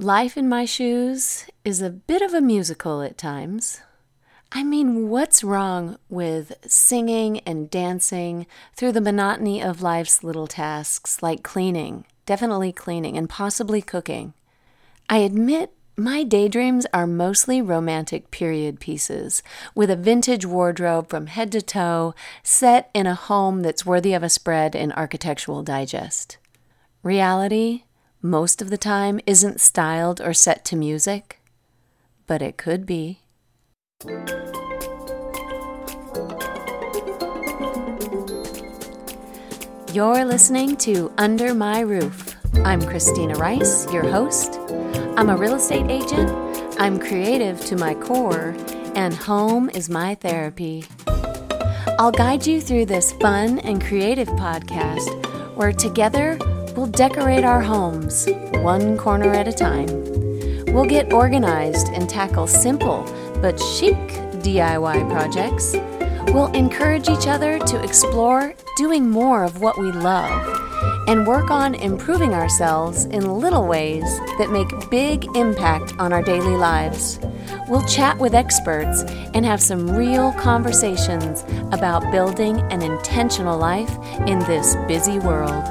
Life in My Shoes is a bit of a musical at times. I mean, what's wrong with singing and dancing through the monotony of life's little tasks like cleaning, definitely cleaning, and possibly cooking? I admit my daydreams are mostly romantic period pieces with a vintage wardrobe from head to toe set in a home that's worthy of a spread in Architectural Digest. Reality, most of the time, isn't styled or set to music, but it could be. You're listening to Under My Roof. I'm Christina Rice, your host. I'm a real estate agent, I'm creative to my core, and home is my therapy. I'll guide you through this fun and creative podcast where together we'll decorate our homes one corner at a time. We'll get organized and tackle simple but chic DIY projects. We'll encourage each other to explore doing more of what we love and work on improving ourselves in little ways that make big impact on our daily lives. We'll chat with experts and have some real conversations about building an intentional life in this busy world.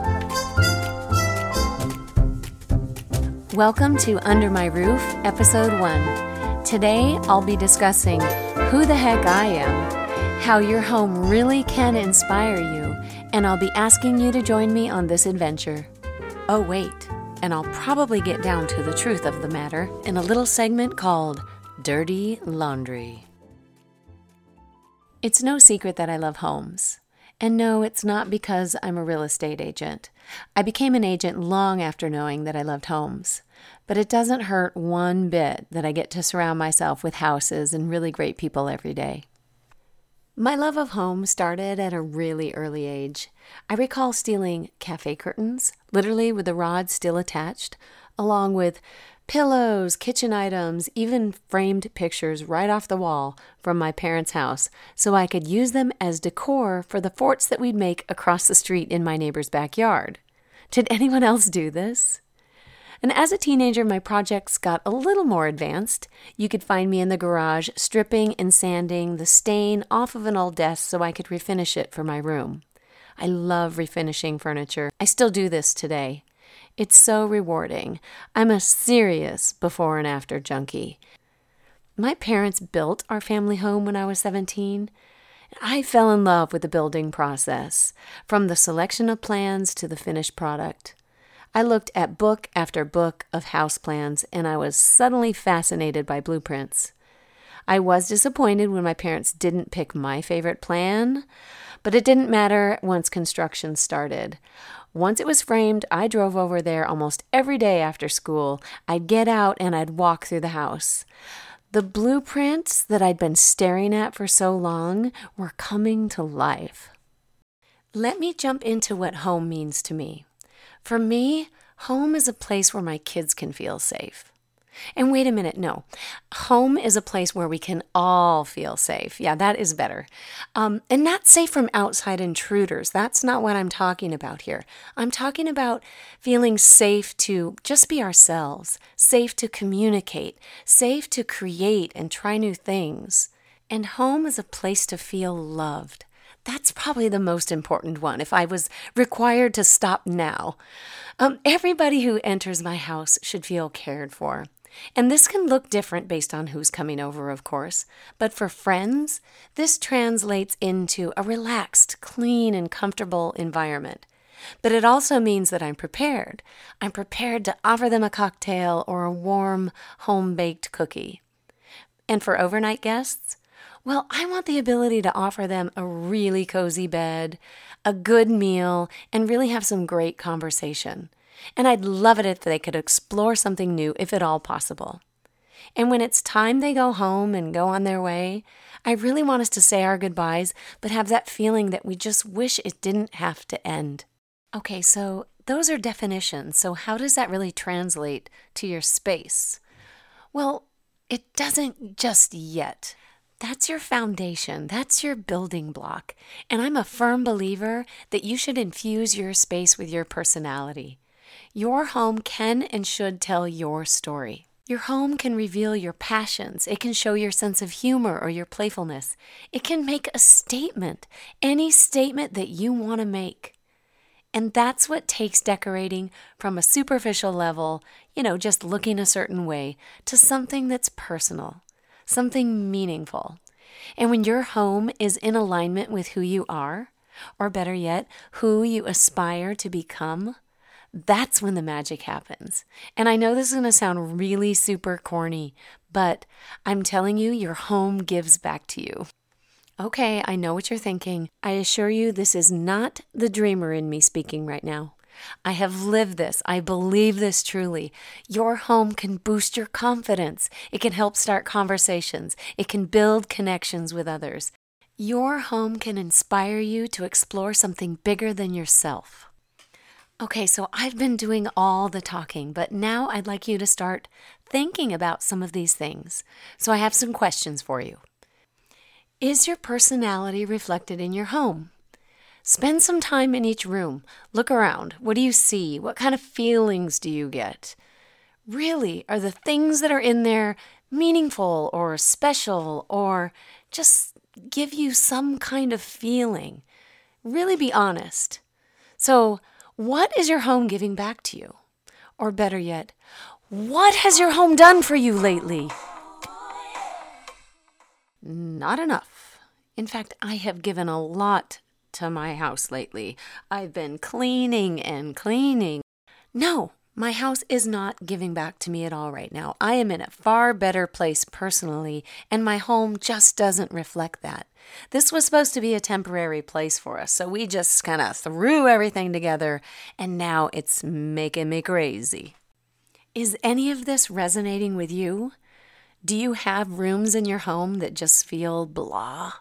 Welcome to Under My Roof, Episode 1. Today I'll be discussing who the heck I am, how your home really can inspire you and I'll be asking you to join me on this adventure. Oh, wait, and I'll probably get down to the truth of the matter in a little segment called Dirty Laundry. It's no secret that I love homes. And no, it's not because I'm a real estate agent. I became an agent long after knowing that I loved homes. But it doesn't hurt one bit that I get to surround myself with houses and really great people every day. My love of home started at a really early age. I recall stealing cafe curtains, literally with the rod still attached, along with pillows, kitchen items, even framed pictures right off the wall from my parents' house so I could use them as decor for the forts that we'd make across the street in my neighbor's backyard. Did anyone else do this? And as a teenager, my projects got a little more advanced. You could find me in the garage stripping and sanding the stain off of an old desk so I could refinish it for my room. I love refinishing furniture. I still do this today. It's so rewarding. I'm a serious before and after junkie. My parents built our family home when I was 17. I fell in love with the building process, from the selection of plans to the finished product. I looked at book after book of house plans and I was suddenly fascinated by blueprints. I was disappointed when my parents didn't pick my favorite plan, but it didn't matter once construction started. Once it was framed, I drove over there almost every day after school. I'd get out and I'd walk through the house. The blueprints that I'd been staring at for so long were coming to life. Let me jump into what home means to me. For me, home is a place where my kids can feel safe. And wait a minute, no. Home is a place where we can all feel safe. Yeah, that is better. Um, and not safe from outside intruders. That's not what I'm talking about here. I'm talking about feeling safe to just be ourselves, safe to communicate, safe to create and try new things. And home is a place to feel loved. That's probably the most important one if I was required to stop now. Um, everybody who enters my house should feel cared for. And this can look different based on who's coming over, of course. But for friends, this translates into a relaxed, clean, and comfortable environment. But it also means that I'm prepared. I'm prepared to offer them a cocktail or a warm, home baked cookie. And for overnight guests, well, I want the ability to offer them a really cozy bed, a good meal, and really have some great conversation. And I'd love it if they could explore something new, if at all possible. And when it's time they go home and go on their way, I really want us to say our goodbyes, but have that feeling that we just wish it didn't have to end. Okay, so those are definitions. So, how does that really translate to your space? Well, it doesn't just yet. That's your foundation. That's your building block. And I'm a firm believer that you should infuse your space with your personality. Your home can and should tell your story. Your home can reveal your passions. It can show your sense of humor or your playfulness. It can make a statement, any statement that you want to make. And that's what takes decorating from a superficial level, you know, just looking a certain way, to something that's personal, something meaningful. And when your home is in alignment with who you are, or better yet, who you aspire to become, that's when the magic happens. And I know this is going to sound really super corny, but I'm telling you, your home gives back to you. Okay, I know what you're thinking. I assure you, this is not the dreamer in me speaking right now. I have lived this. I believe this truly. Your home can boost your confidence. It can help start conversations. It can build connections with others. Your home can inspire you to explore something bigger than yourself. Okay, so I've been doing all the talking, but now I'd like you to start thinking about some of these things. So I have some questions for you. Is your personality reflected in your home? Spend some time in each room. Look around. What do you see? What kind of feelings do you get? Really, are the things that are in there meaningful or special or just give you some kind of feeling? Really be honest. So, what is your home giving back to you? Or better yet, what has your home done for you lately? Not enough. In fact, I have given a lot to my house lately. I've been cleaning and cleaning. No, my house is not giving back to me at all right now. I am in a far better place personally, and my home just doesn't reflect that. This was supposed to be a temporary place for us, so we just kind of threw everything together, and now it's making me crazy. Is any of this resonating with you? Do you have rooms in your home that just feel blah?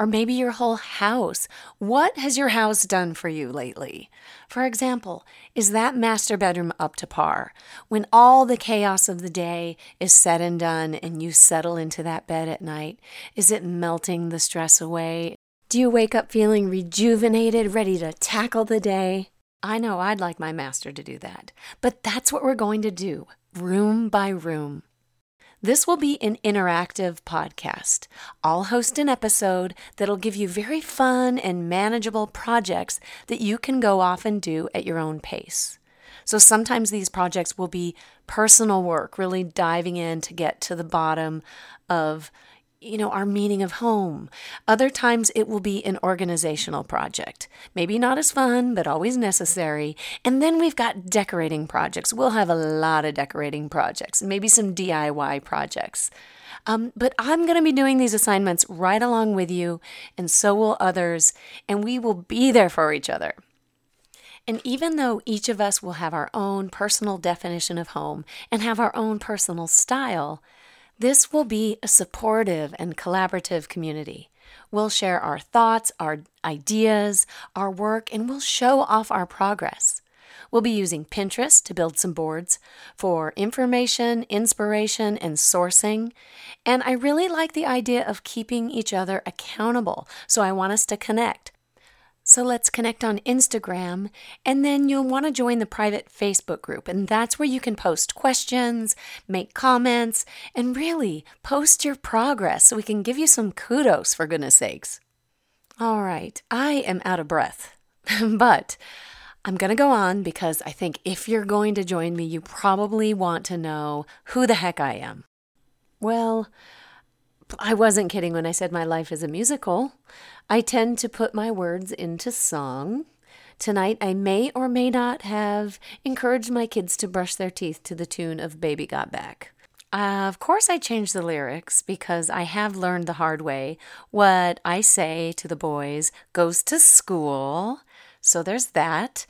Or maybe your whole house. What has your house done for you lately? For example, is that master bedroom up to par? When all the chaos of the day is said and done and you settle into that bed at night, is it melting the stress away? Do you wake up feeling rejuvenated, ready to tackle the day? I know I'd like my master to do that, but that's what we're going to do, room by room. This will be an interactive podcast. I'll host an episode that'll give you very fun and manageable projects that you can go off and do at your own pace. So sometimes these projects will be personal work, really diving in to get to the bottom of you know, our meaning of home. Other times it will be an organizational project. Maybe not as fun, but always necessary. And then we've got decorating projects. We'll have a lot of decorating projects, maybe some DIY projects. Um, but I'm going to be doing these assignments right along with you, and so will others, and we will be there for each other. And even though each of us will have our own personal definition of home and have our own personal style, this will be a supportive and collaborative community. We'll share our thoughts, our ideas, our work, and we'll show off our progress. We'll be using Pinterest to build some boards for information, inspiration, and sourcing. And I really like the idea of keeping each other accountable, so I want us to connect. So let's connect on Instagram, and then you'll want to join the private Facebook group. And that's where you can post questions, make comments, and really post your progress so we can give you some kudos, for goodness sakes. All right, I am out of breath, but I'm going to go on because I think if you're going to join me, you probably want to know who the heck I am. Well, I wasn't kidding when I said my life is a musical. I tend to put my words into song. Tonight, I may or may not have encouraged my kids to brush their teeth to the tune of Baby Got Back. Uh, of course, I changed the lyrics because I have learned the hard way. What I say to the boys goes to school. So there's that.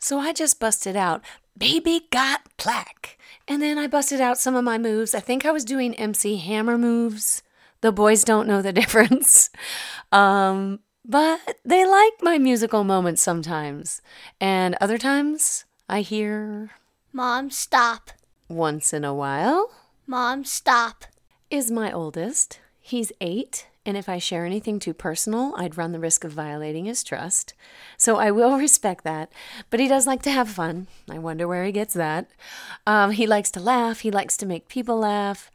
So I just busted out, Baby Got Plaque. And then I busted out some of my moves. I think I was doing MC Hammer moves. The boys don't know the difference. Um, but they like my musical moments sometimes. And other times I hear, Mom, stop. Once in a while, Mom, stop. Is my oldest. He's eight and if I share anything too personal, I'd run the risk of violating his trust. So I will respect that. But he does like to have fun. I wonder where he gets that. Um, he likes to laugh, he likes to make people laugh,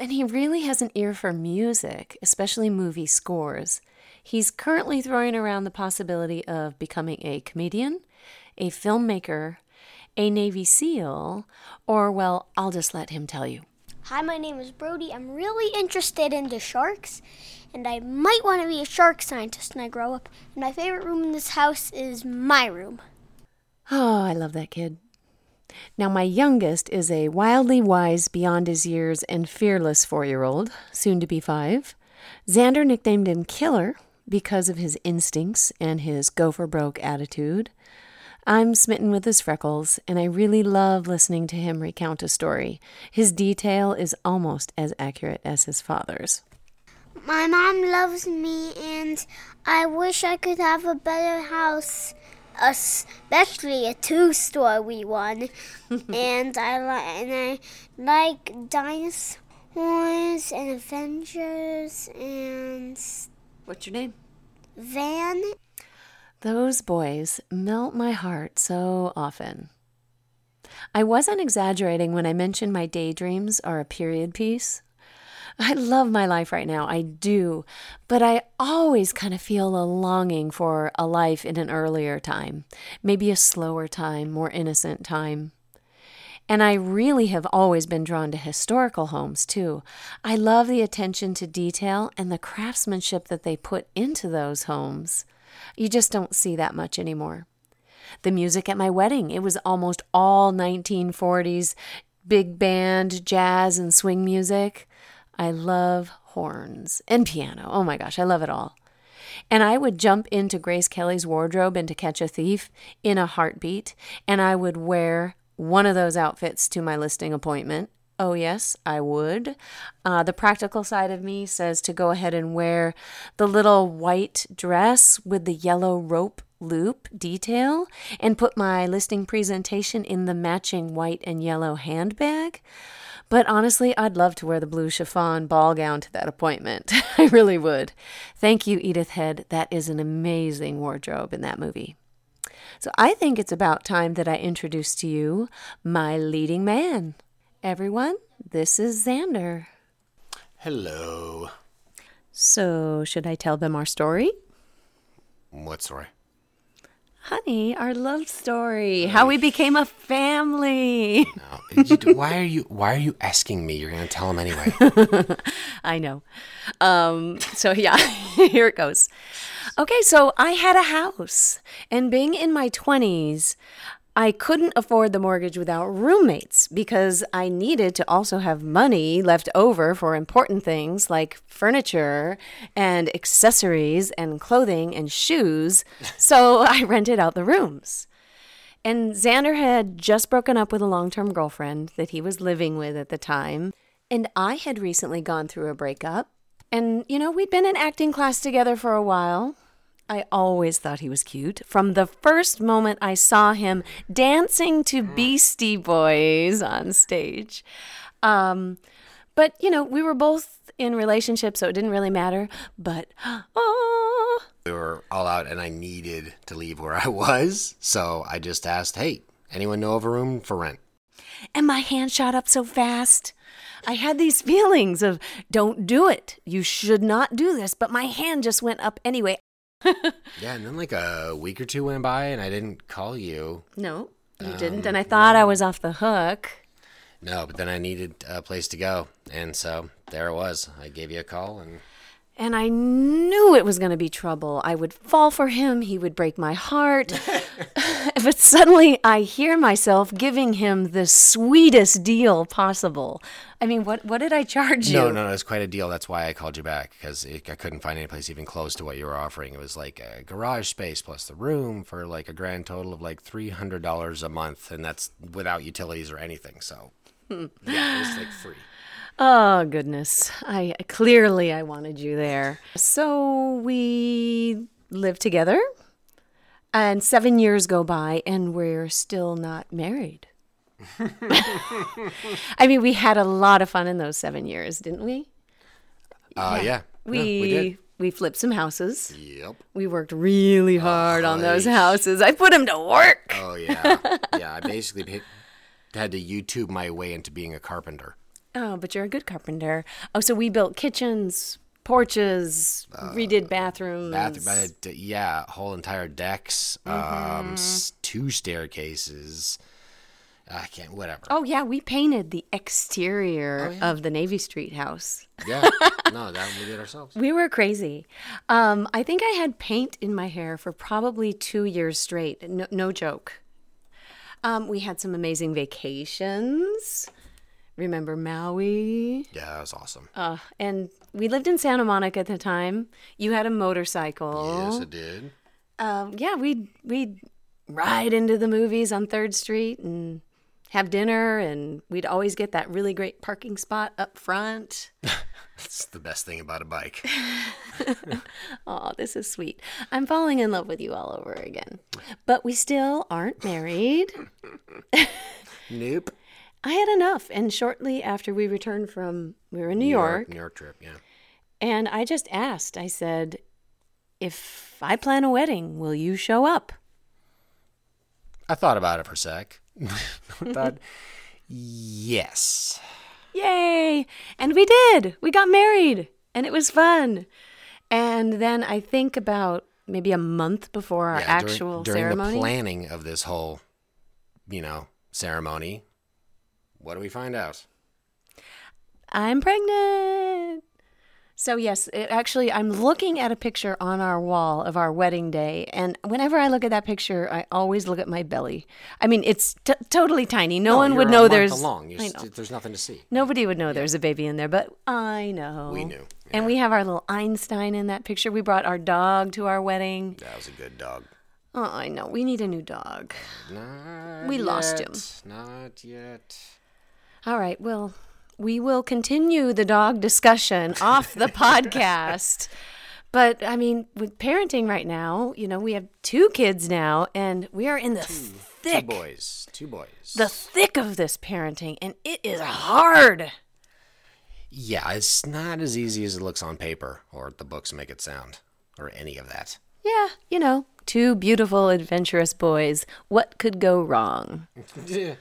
and he really has an ear for music, especially movie scores. He's currently throwing around the possibility of becoming a comedian, a filmmaker, a Navy SEAL, or, well, I'll just let him tell you. Hi, my name is Brody. I'm really interested in the sharks, and I might want to be a shark scientist when I grow up. And my favorite room in this house is my room. Oh, I love that kid. Now, my youngest is a wildly wise, beyond his years, and fearless four year old, soon to be five. Xander nicknamed him Killer because of his instincts and his go for broke attitude. I'm smitten with his freckles, and I really love listening to him recount a story. His detail is almost as accurate as his father's. My mom loves me, and I wish I could have a better house, especially a two-story one. and I li- and I like dinosaurs and Avengers and What's your name? Van Those boys melt my heart so often. I wasn't exaggerating when I mentioned my daydreams are a period piece. I love my life right now, I do, but I always kind of feel a longing for a life in an earlier time, maybe a slower time, more innocent time. And I really have always been drawn to historical homes too. I love the attention to detail and the craftsmanship that they put into those homes. You just don't see that much anymore. The music at my wedding, it was almost all 1940s big band, jazz, and swing music. I love horns and piano. Oh my gosh, I love it all. And I would jump into Grace Kelly's wardrobe and to catch a thief in a heartbeat, and I would wear one of those outfits to my listing appointment. Oh, yes, I would. Uh, the practical side of me says to go ahead and wear the little white dress with the yellow rope loop detail and put my listing presentation in the matching white and yellow handbag. But honestly, I'd love to wear the blue chiffon ball gown to that appointment. I really would. Thank you, Edith Head. That is an amazing wardrobe in that movie. So I think it's about time that I introduce to you my leading man. Everyone, this is Xander. Hello. So, should I tell them our story? What story? Honey, our love story. How we became a family. No, why are you Why are you asking me? You're gonna tell him anyway. I know. Um, so yeah, here it goes. Okay, so I had a house, and being in my 20s, I couldn't afford the mortgage without roommates because I needed to also have money left over for important things like furniture and accessories and clothing and shoes. So I rented out the rooms. And Xander had just broken up with a long term girlfriend that he was living with at the time. And I had recently gone through a breakup. And, you know, we'd been in acting class together for a while. I always thought he was cute. From the first moment I saw him dancing to Beastie Boys on stage. Um, but, you know, we were both in relationships, so it didn't really matter. But, oh, we were all out, and I needed to leave where I was, so I just asked, "Hey, anyone know of a room for rent?" and my hand shot up so fast. I had these feelings of, don't do it. You should not do this. But my hand just went up anyway. Yeah, and then like a week or two went by, and I didn't call you. No, you um, didn't. And I thought I was off the hook. No, but then I needed a place to go, and so there it was. I gave you a call, and And I knew it was going to be trouble. I would fall for him. He would break my heart. but suddenly I hear myself giving him the sweetest deal possible. I mean, what, what did I charge you? no, no, no, it's quite a deal. That's why I called you back because I couldn't find any place even close to what you were offering. It was like a garage space plus the room for like a grand total of like three hundred dollars a month, and that's without utilities or anything. So hmm. yeah, it was like free. Oh goodness. I clearly I wanted you there. So we live together and 7 years go by and we're still not married. I mean, we had a lot of fun in those 7 years, didn't we? Uh, yeah. We we did. we flipped some houses. Yep. We worked really hard on those houses. I put them to work. Oh yeah, yeah. I basically had to YouTube my way into being a carpenter. Oh, but you're a good carpenter. Oh, so we built kitchens, porches, redid bathrooms. Bathroom, uh, yeah, whole entire decks, Mm-hmm. um, two staircases. I can't. Whatever. Oh yeah, we painted the exterior Oh, yeah. of the Navy Street house. Yeah. no, that we did ourselves. We were crazy. Um, I think I had paint in my hair for probably two years straight. No, no joke. Um, we had some amazing vacations. Remember Maui? Yeah, that was awesome. Uh, and we lived in Santa Monica at the time. You had a motorcycle. yes, it did. um, yeah, we'd we'd ride into the movies on Third Street and have dinner, and we'd always get that really great parking spot up front. That's the best thing about a bike. Oh, this is sweet. I'm falling in love with you all over again. But we still aren't married. nope. I had enough, and shortly after we returned from, we were in New, York, New York trip. Yeah. and I just asked. I said, "If I plan a wedding, will you show up?" I thought about it for a sec. Thought, yes. Yay! And we did. We got married, and it was fun. And then I think about maybe a month before our Yeah, actual during, ceremony. the planning of this whole, you know, ceremony. What do we find out? I'm pregnant. So yes, it actually I'm looking at a picture on our wall of our wedding day and whenever I look at that picture, I always look at my belly. I mean, it's t- totally tiny. No, one would know there's along. You I s- know. There's nothing to see. Nobody would know there's a baby in there, but I know. We knew, And we have our little Einstein in that picture. We brought our dog to our wedding. That was a good dog. Oh, I know. We need a new dog. Not We lost him. Not yet. All right. Well, we will continue the dog discussion off the podcast. But I mean, with parenting right now, you know, we have two kids now, and we are in the Two thick, boys. Two boys. the thick of this parenting, and it is hard. yeah, it's not as easy as it looks on paper, or the books make it sound, or any of that. Yeah, you know, two beautiful, adventurous boys. What could go wrong?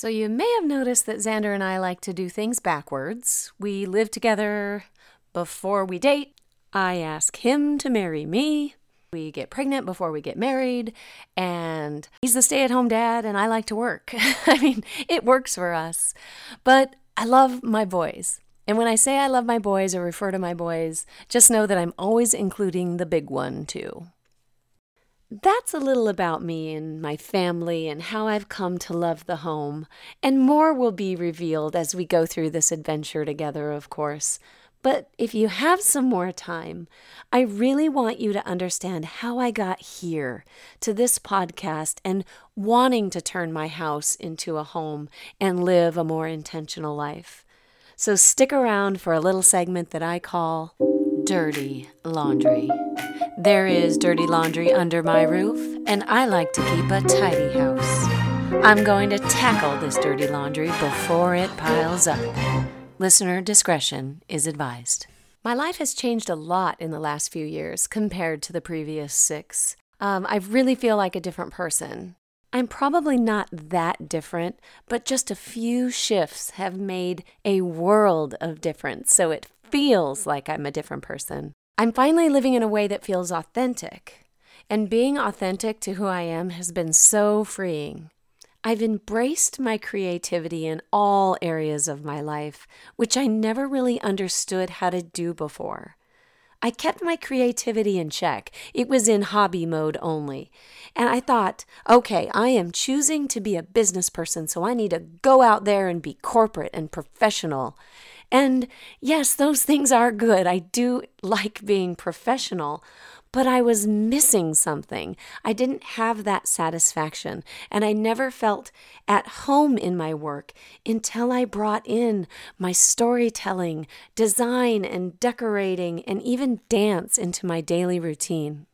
So you may have noticed that Xander and I like to do things backwards. We live together before we date. I ask him to marry me. We get pregnant before we get married, and he's the stay at home dad, and I like to work. I mean, it works for us. But I love my boys. And when I say I love my boys or refer to my boys, just know that I'm always including the big one, too. That's a little about me and my family and how I've come to love the home. And more will be revealed as we go through this adventure together, of course. But if you have some more time, I really want you to understand how I got here to this podcast and wanting to turn my house into a home and live a more intentional life. So stick around for a little segment that I call Dirty Laundry. There is dirty laundry under my roof, and I like to keep a tidy house. I'm going to tackle this dirty laundry before it piles up. Listener discretion is advised. My life has changed a lot in the last few years compared to the previous six. Um, I really feel like a different person. I'm probably not that different, but just a few shifts have made a world of difference, so it feels like I'm a different person. I'm finally living in a way that feels authentic, and being authentic to who I am has been so freeing. I've embraced my creativity in all areas of my life, which I never really understood how to do before. I kept my creativity in check. It was in hobby mode only. And I thought, okay, I am choosing to be a business person, so I need to go out there and be corporate and professional. And yes, those things are good. I do like being professional, but I was missing something. I didn't have that satisfaction, and I never felt at home in my work until I brought in my storytelling, design, and decorating, and even dance into my daily routine.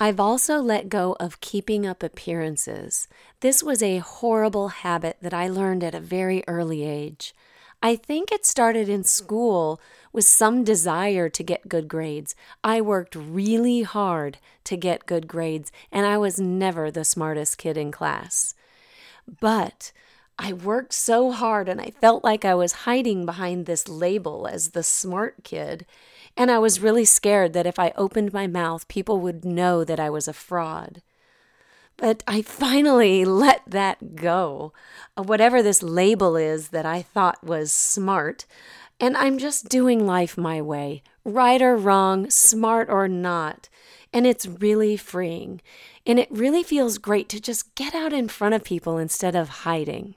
I've also let go of keeping up appearances. This was a horrible habit that I learned at a very early age. I think it started in school with some desire to get good grades. I worked really hard to get good grades, and I was never the smartest kid in class. But I worked so hard and I felt like I was hiding behind this label as the smart kid. And I was really scared that if I opened my mouth, people would know that I was a fraud. But I finally let that go. Whatever this label is that I thought was smart, and I'm just doing life my way, right or wrong, smart or not. And it's really freeing. And it really feels great to just get out in front of people instead of hiding.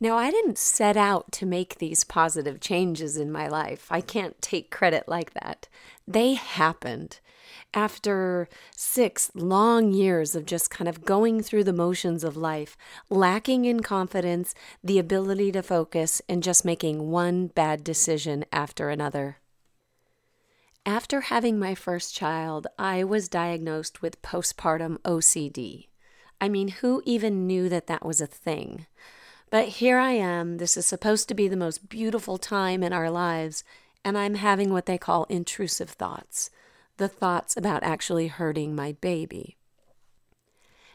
Now, I didn't set out to make these positive changes in my life. I can't take credit like that. They happened after six long years of just kind of going through the motions of life, lacking in confidence, the ability to focus, and just making one bad decision after another. After having my first child, I was diagnosed with postpartum OCD. I mean, who even knew that that was a thing? But here I am. This is supposed to be the most beautiful time in our lives, and I'm having what they call intrusive thoughts the thoughts about actually hurting my baby.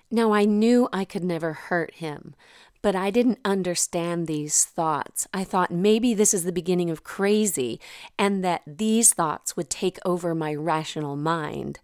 Now, I knew I could never hurt him, but I didn't understand these thoughts. I thought maybe this is the beginning of crazy and that these thoughts would take over my rational mind.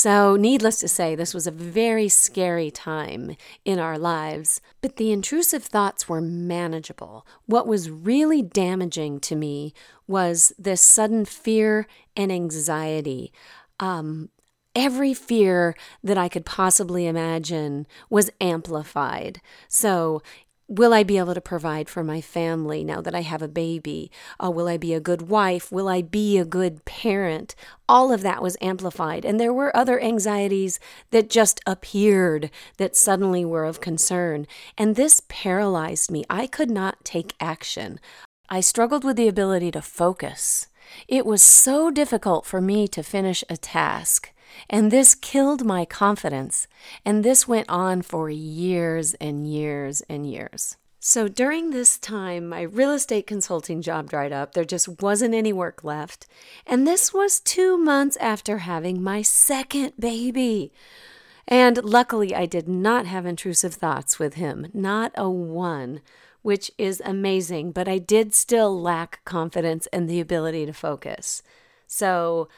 So, needless to say, this was a very scary time in our lives, but the intrusive thoughts were manageable. What was really damaging to me was this sudden fear and anxiety. Um, every fear that I could possibly imagine was amplified. So, Will I be able to provide for my family now that I have a baby? Uh, will I be a good wife? Will I be a good parent? All of that was amplified. And there were other anxieties that just appeared that suddenly were of concern. And this paralyzed me. I could not take action. I struggled with the ability to focus. It was so difficult for me to finish a task. And this killed my confidence. And this went on for years and years and years. So during this time, my real estate consulting job dried up. There just wasn't any work left. And this was two months after having my second baby. And luckily, I did not have intrusive thoughts with him, not a one, which is amazing. But I did still lack confidence and the ability to focus. So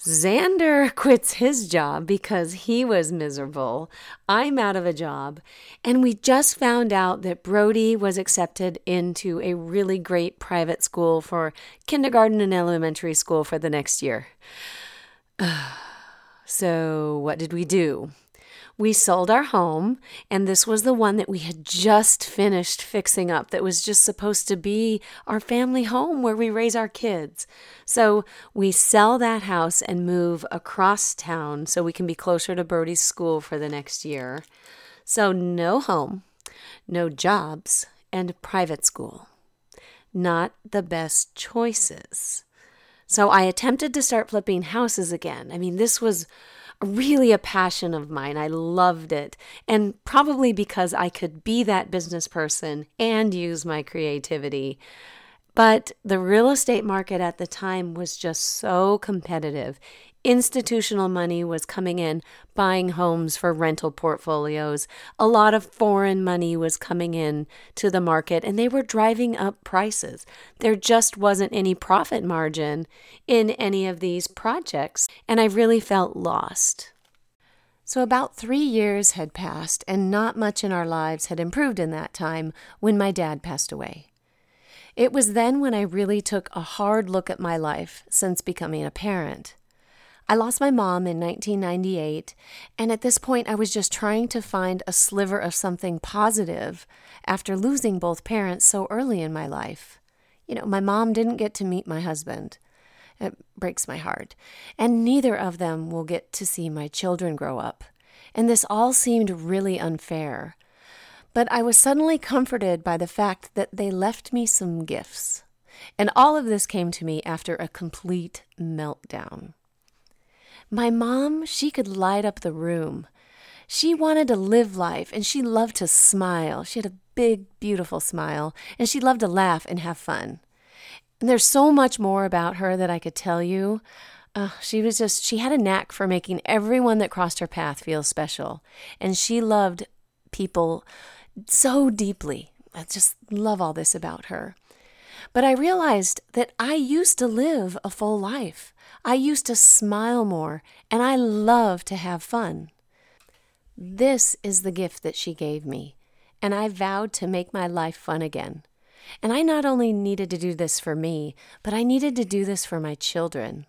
Xander quits his job because he was miserable. I'm out of a job. And we just found out that Brody was accepted into a really great private school for kindergarten and elementary school for the next year. so, what did we do? We sold our home, and this was the one that we had just finished fixing up that was just supposed to be our family home where we raise our kids. So we sell that house and move across town so we can be closer to Brody's school for the next year. So, no home, no jobs, and private school. Not the best choices. So I attempted to start flipping houses again. I mean, this was really a passion of mine. I loved it. And probably because I could be that business person and use my creativity. But the real estate market at the time was just so competitive institutional money was coming in, buying homes for rental portfolios. A lot of foreign money was coming in to the market, and they were driving up prices. There just wasn't any profit margin in any of these projects, and I really felt lost. So, about three years had passed, and not much in our lives had improved in that time when my dad passed away. It was then when I really took a hard look at my life since becoming a parent. I lost my mom in 1998, and at this point, I was just trying to find a sliver of something positive after losing both parents so early in my life. You know, my mom didn't get to meet my husband. It breaks my heart. And neither of them will get to see my children grow up. And this all seemed really unfair. But I was suddenly comforted by the fact that they left me some gifts. And all of this came to me after a complete meltdown. My mom, she could light up the room. She wanted to live life and she loved to smile. She had a big, beautiful smile, and she loved to laugh and have fun. And there's so much more about her that I could tell you. Uh, she was just, she had a knack for making everyone that crossed her path feel special. And she loved people so deeply. I just love all this about her. But I realized that I used to live a full life. I used to smile more, and I love to have fun. This is the gift that she gave me, and I vowed to make my life fun again. And I not only needed to do this for me, but I needed to do this for my children.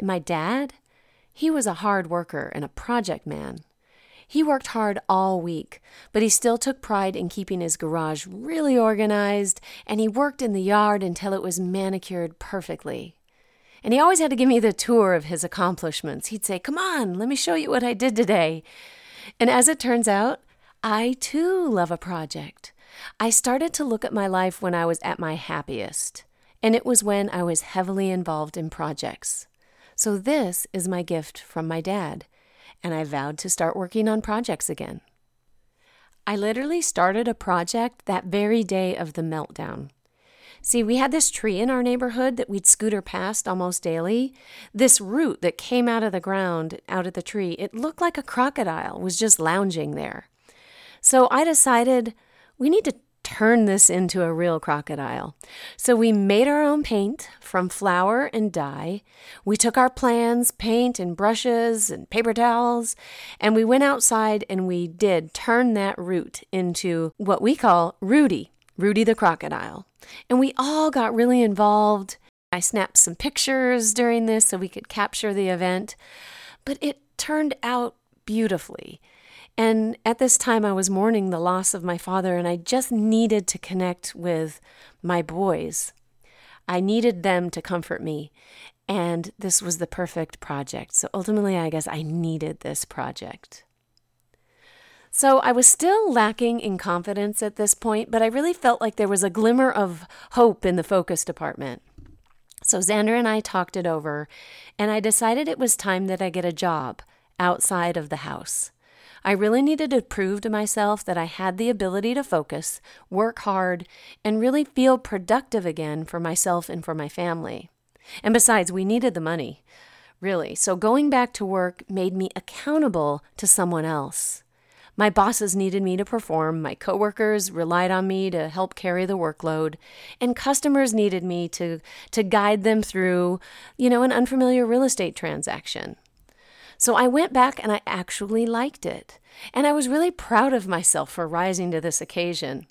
And my dad, he was a hard worker and a project man. He worked hard all week, but he still took pride in keeping his garage really organized, and he worked in the yard until it was manicured perfectly. And he always had to give me the tour of his accomplishments. He'd say, Come on, let me show you what I did today. And as it turns out, I too love a project. I started to look at my life when I was at my happiest, and it was when I was heavily involved in projects. So, this is my gift from my dad, and I vowed to start working on projects again. I literally started a project that very day of the meltdown. See, we had this tree in our neighborhood that we'd scooter past almost daily. This root that came out of the ground, out of the tree, it looked like a crocodile was just lounging there. So I decided we need to turn this into a real crocodile. So we made our own paint from flour and dye. We took our plans, paint and brushes and paper towels, and we went outside and we did turn that root into what we call Rudy, Rudy the crocodile. And we all got really involved. I snapped some pictures during this so we could capture the event, but it turned out beautifully. And at this time, I was mourning the loss of my father, and I just needed to connect with my boys. I needed them to comfort me, and this was the perfect project. So ultimately, I guess I needed this project. So I was still lacking in confidence at this point, but I really felt like there was a glimmer of hope in the focus department. So Xander and I talked it over, and I decided it was time that I get a job outside of the house. I really needed to prove to myself that I had the ability to focus, work hard, and really feel productive again for myself and for my family. And besides, we needed the money, really. So going back to work made me accountable to someone else. My bosses needed me to perform, my coworkers relied on me to help carry the workload, and customers needed me to, to guide them through, you know, an unfamiliar real estate transaction. So I went back and I actually liked it. And I was really proud of myself for rising to this occasion.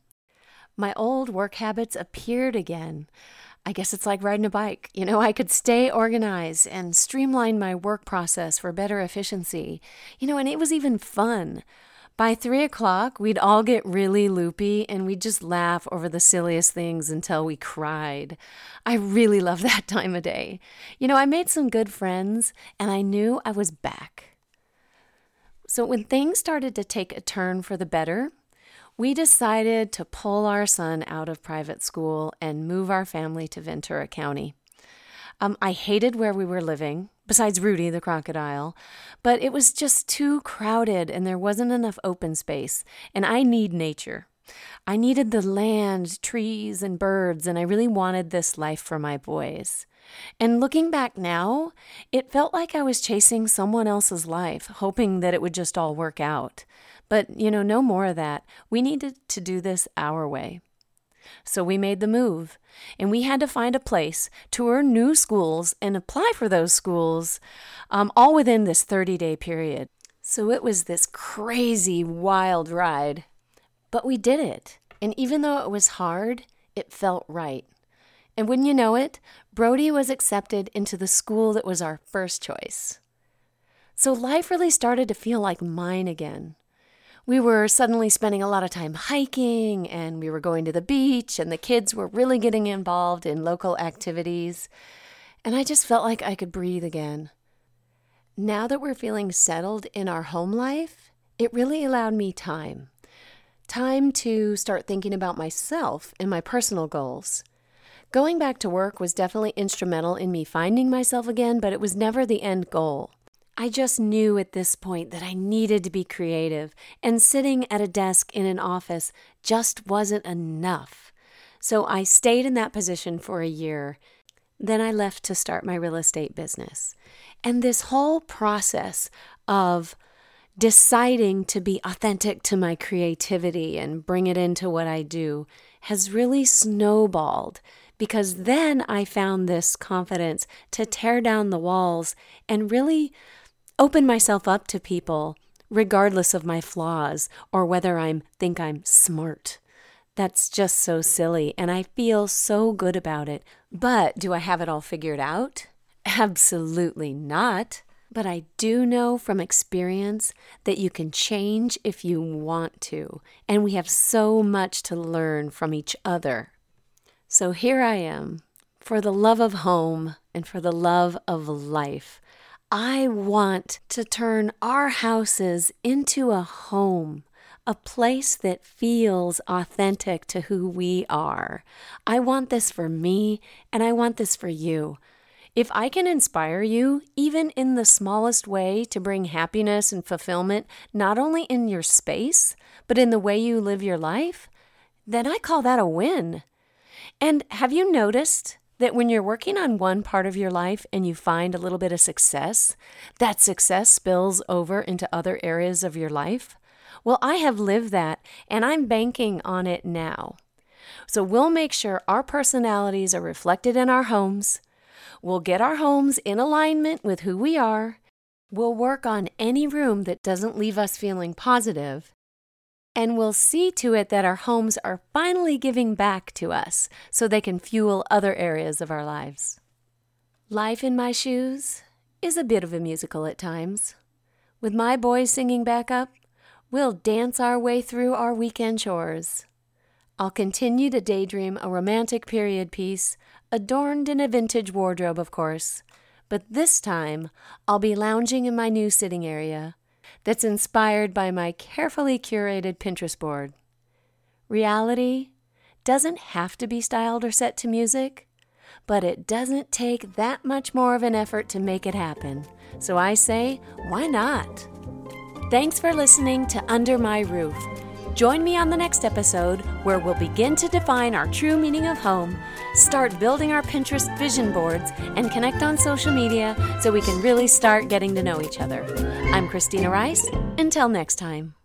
My old work habits appeared again. I guess it's like riding a bike. You know, I could stay organized and streamline my work process for better efficiency. You know, and it was even fun. By three o'clock, we'd all get really loopy and we'd just laugh over the silliest things until we cried. I really love that time of day. You know, I made some good friends and I knew I was back. So when things started to take a turn for the better, we decided to pull our son out of private school and move our family to Ventura County. Um, I hated where we were living besides Rudy the crocodile, but it was just too crowded and there wasn't enough open space, and I need nature. I needed the land, trees, and birds, and I really wanted this life for my boys. And looking back now, it felt like I was chasing someone else's life, hoping that it would just all work out. But, you know, no more of that. We needed to do this our way. So we made the move, and we had to find a place, tour new schools, and apply for those schools, um, all within this 30 day period. So it was this crazy, wild ride. But we did it. And even though it was hard, it felt right. And wouldn't you know it, Brody was accepted into the school that was our first choice. So life really started to feel like mine again we were suddenly spending a lot of time hiking and we were going to the beach and the kids were really getting involved in local activities. And I just felt like I could breathe again. Now that we're feeling settled in our home life, it really allowed me time. Time to start thinking about myself and my personal goals. Going back to work was definitely instrumental in me finding myself again, but it was never the end goal. I just knew at this point that I needed to be creative, and sitting at a desk in an office just wasn't enough. So I stayed in that position for a year. Then I left to start my real estate business. And this whole process of deciding to be authentic to my creativity and bring it into what I do has really snowballed because then I found this confidence to tear down the walls and really open myself up to people regardless of my flaws or whether I think I'm smart. That's just so silly, and I feel so good about it. But do I have it all figured out? Absolutely not. But I do know from experience that you can change if you want to, and we have so much to learn from each other. So here I am, for the love of home and for the love of life. I want to turn our houses into a home, a place that feels authentic to who we are. I want this for me, and I want this for you. If I can inspire you, even in the smallest way, to bring happiness and fulfillment, not only in your space, but in the way you live your life, then I call that a win. And have you noticed that when you're working on one part of your life and you find a little bit of success, that success spills over into other areas of your life? Well, I have lived that and I'm banking on it now. So we'll make sure our personalities are reflected in our homes. We'll get our homes in alignment with who we are. We'll work on any room that doesn't leave us feeling positive and we'll see to it that our homes are finally giving back to us so they can fuel other areas of our lives. Life in My Shoes is a bit of a musical at times. With my boys singing back up, we'll dance our way through our weekend chores. I'll continue to daydream a romantic period piece, adorned in a vintage wardrobe, of course, but this time I'll be lounging in my new sitting area that's inspired by my carefully curated Pinterest board. Reality doesn't have to be styled or set to music, but it doesn't take that much more of an effort to make it happen. So I say, why not? Thanks for listening to Under My Roof. Join me on the next episode where we'll begin to define our true meaning of home, start building our Pinterest vision boards, and connect on social media so we can really start getting to know each other. I'm Christina Rice. Until next time.